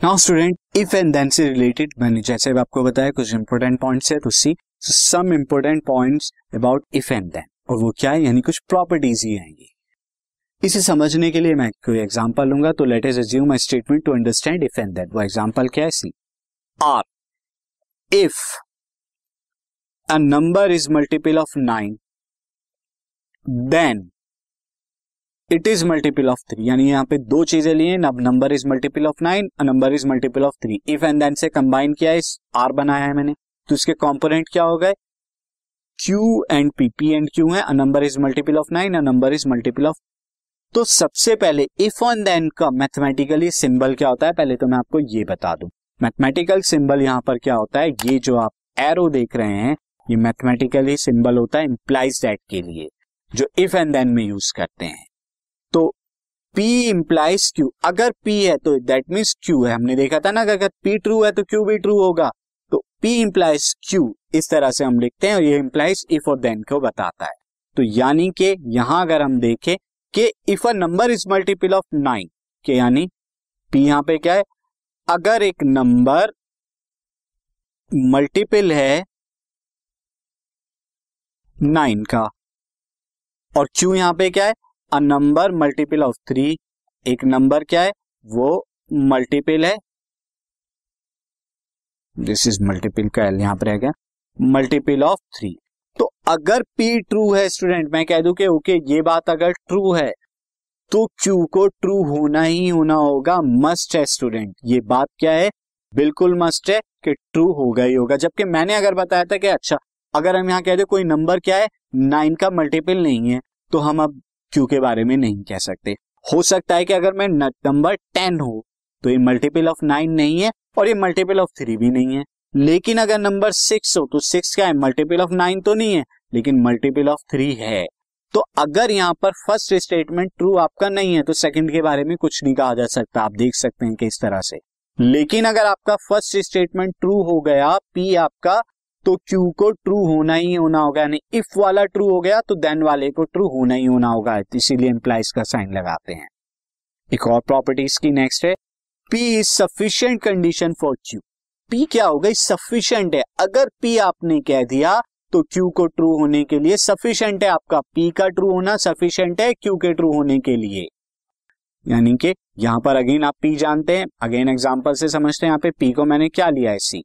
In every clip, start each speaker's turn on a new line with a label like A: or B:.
A: Now student if and then से related मैंने जैसे आपको बताया कुछ इंपॉर्टेंट पॉइंट्स है तो see some important points about if and then और वो क्या है, यानी कुछ प्रॉपर्टीज़ ही आएँगी। इसे समझने के लिए मैं कोई एग्जांपल लूँगा तो let us assume statement to understand if and then वो एग्जांपल क्या है see are if a number is multiple of nine then it is multiple of three यानी यहाँ पे दो चीज़ें लिए अब number is multiple of nine number is multiple of three if and then से कंबाइन किया है आर बनाया है मैंने। तो इसके कॉम्पोनेंट क्या हो गए? Q and P P and Q है number is multiple of nine number is multiple of तो सबसे पहले इफ़ ऑन देन का मैथमेटिकली सिंबल क्या होता है? पहले तो मैं आपको ये बता दूँ। मैथमेटिकल सिंबल यहाँ पर क्या होता है? ये जो आप एरो देख रहे हैं, ये मैथमेटिकली सिंबल होता है इम्प्लाइज दैट के लिए, जो इफ़ एंड देन में यूज़ करते हैं। तो P इंप्लाइज Q. अगर P है तो दैट मीन्स Q है। हमने देखा था ना अगर P ट्रू है तो Q भी ट्रू होगा। तो P इंप्लाइज Q, इस तरह से हम लिखते हैं और ये इंप्लाइज इफ़ और देन को बताता है। तो यानी कि यहाँ अगर हम देखें कि if a number is multiple of nine के यानी P यहाँ पे क्या है? अगर एक नंबर मल्टीपल है नाइन का, और Q यहाँ पे क्या है? A number multiple of three एक नंबर क्या है? वो मल्टीपल है। दिस इज़ मल्टीपल का एल यहाँ पर है क्या? मल्टीपल ऑफ़ थ्री तो अगर P ट्रू है स्टूडेंट मैं कह दूँ कि ओके ये बात अगर ट्रू है तो Q को ट्रू होना ही होना होगा। मस्ट है स्टूडेंट ये बात क्या है? बिल्कुल मस्ट है कि ट्रू होगा ही होगा। जबकि मैंने अगर बताया था कि अच्छा अगर हम यहाँ कह दे कोई नंबर क्या है? नाइन का मल्टीपल नहीं है। तो हम अब क्यू के बारे में नहीं कह सकते। हो सकता है कि अगर मैं नंबर टेन हो तो ये मल्टीपल ऑफ़ नाइन नहीं है और ये मल्टीपल ऑफ़ थ्री भी नहीं है। लेकिन अगर नंबर सिक्स हो तो सिक्स क्या है? मल्टीपल ऑफ़ नाइन तो नहीं है, लेकिन मल्टीपल ऑफ़ थ्री है। तो अगर यहाँ पर फ़र्स्ट स्टेटमेंट ट्रू आपका नहीं है तो सेकंड के बारे में कुछ नहीं कहा जा सकता। आप देख सकते हैं किस तरह से। लेकिन अगर आपका फ़र्स्ट स्टेटमेंट ट्रू हो गया पी आपका तो क्यू को ट्रू होना ही होना होगा, यानी इफ़ वाला ट्रू हो गया तो देन वाले को ट्रू होना ही होना होगा, इसीलिए इंप्लाइज का साइन लगाते हैं। एक और प्रॉपर्टीज़ की नेक्स्ट है। P is sufficient condition for Q P क्या होगा? सफिशियंट है। अगर पी आपने कह दिया तो क्यू को ट्रू होने के लिए सफिशियंट है। आपका पी का ट्रू होना सफिशियंट है क्यू के ट्रू होने के लिए। यानी कि यहाँ पर अगेन आप पी जानते हैं। अगेन एग्जांपल से समझते हैं। यहाँ पे पी को मैंने क्या लिया है? सी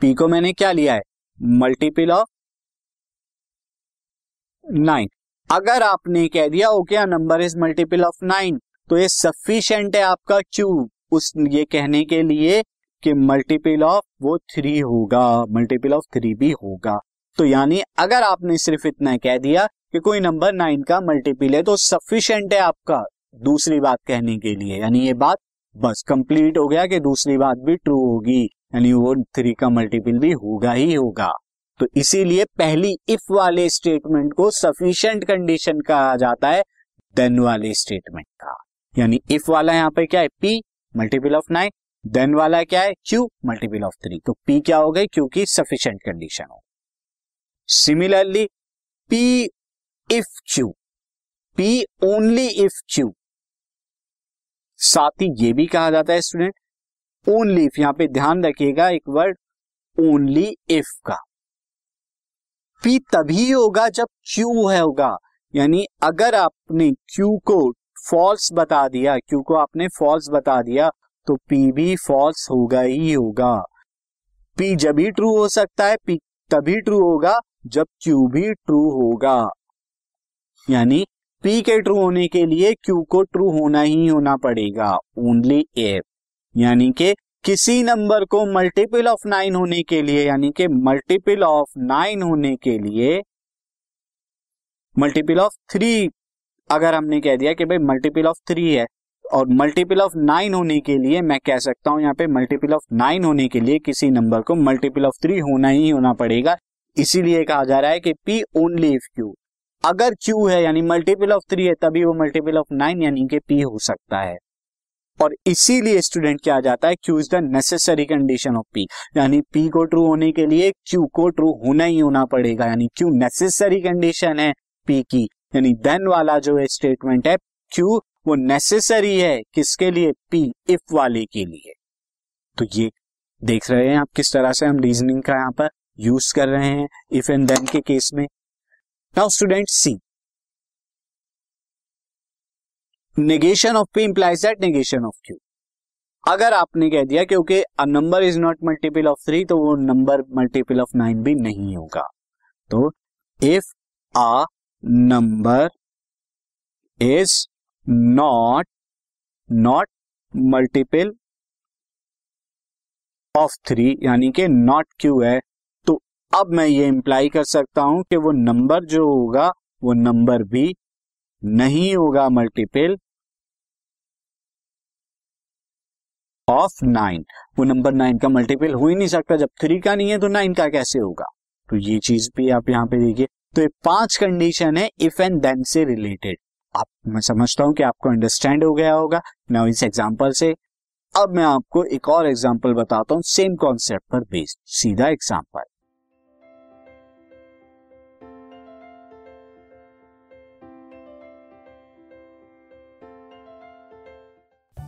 A: पी को मैंने क्या लिया है? मल्टीपल ऑफ़ नाइन अगर आपने कह दिया, okay number is multiple of nine तो ये सफिशियंट है आपका क्यू उस, ये कहने के लिए कि मल्टीपल ऑफ़ वो थ्री होगा मल्टीपल ऑफ़ थ्री भी होगा। तो यानी अगर आपने सिर्फ़ इतना कह दिया कि कोई नंबर नाइन का मल्टीपल है तो सफिशियंट है आपका दूसरी बात कहने के लिए। यानी ये बात बस कंप्लीट हो गया कि दूसरी बात भी ट्रू होगी। यानी वो थ्री का मल्टीपल भी होगा ही होगा। तो इसीलिए पहली इफ़ वाले स्टेटमेंट को सफिशियंट कंडीशन कहा जाता है देन वाले स्टेटमेंट का। यानी इफ़ वाला यहाँ पे क्या है? P multiple of nine then वाला क्या है? क्यू मल्टीपल ऑफ़ थ्री तो पी क्या हो गई? क्योंकि सफिशियंट कंडीशन हो। Similarly P if Q P only if Q साथ ही ये भी कहा जाता है स्टूडेंट ओनली इफ़ यहाँ पे ध्यान रखिएगा, एक वर्ड ओनली इफ़ का। पी तभी होगा जब क्यू है होगा। यानी अगर आपने क्यू को फॉल्स बता दिया, क्यू को आपने फॉल्स बता दिया तो पी भी फॉल्स होगा ही होगा। पी जब भी ट्रू हो सकता है पी तभी ट्रू होगा, जब क्यू भी ट्रू होगा। यानी पी के ट्रू होने के लिए क्यू को ट्रू होना ही होना पड़ेगा। ओनली एफ़ यानी कि किसी नंबर को मल्टीपल ऑफ़ नाइन होने के लिए, यानी कि मल्टीपल ऑफ़ नाइन होने के लिए मल्टीपल ऑफ़ थ्री अगर हमने कह दिया कि भाई मल्टीपल ऑफ़ थ्री है, और मल्टीपल ऑफ़ नाइन होने के लिए मैं कह सकता हूँ यहाँ पे मल्टीपल ऑफ़ नाइन होने के लिए किसी नंबर को मल्टीपल ऑफ़ थ्री होना ही होना पड़ेगा। इसीलिए कहा जा रहा है कि पी ओनली इफ़ क्यू अगर क्यू है, यानी मल्टीपल ऑफ़ थ्री है, तभी वो मल्टीपल ऑफ़ नाइन यानी कि पी हो सकता है। और इसीलिए स्टूडेंट क्या आ जाता है? Q is the necessary condition of P यानी पी को ट्रू होने के लिए क्यू को ट्रू होना ही होना पड़ेगा। यानी क्यू नेसेसरी कंडीशन है पी की। यानी देन वाला जो है स्टेटमेंट है क्यू वो नेसेसरी है किसके लिए? पी इफ़ वाले के लिए। तो ये देख रहे हैं आप किस तरह से हम रीजनिंग का यहाँ पर यूज़ कर रहे हैं इफ़ एंड देन के केस में। Now student see negation of P implies that negation of Q अगर आपने कह दिया क्योंकि number is not multiple of three तो वो नंबर मल्टीपल ऑफ़ नाइन भी नहीं होगा। तो if a number is not not multiple of three यानी कि नॉट क्यू है तो अब मैं ये इंप्लाई कर सकता हूँ कि वो नंबर जो होगा, वो नंबर भी नहीं होगा मल्टीपल ऑफ़ नाइन वो नंबर नाइन का मल्टीपल हो ही नहीं सकता। जब थ्री का नहीं है तो नाइन का कैसे होगा? तो ये चीज़ भी आप यहाँ पे देखिए। तो ये पाँच कंडीशन है इफ़ एंड देन से रिलेटेड आप, मैं समझता हूँ कि आपको अंडरस्टैंड हो गया होगा। ना इस एग्ज़ाम्पल से। अब मैं आपको एक और एग्ज़ाम्पल बताता हूँ सेम कॉन्सेप्ट पर बेस्ड सीधा example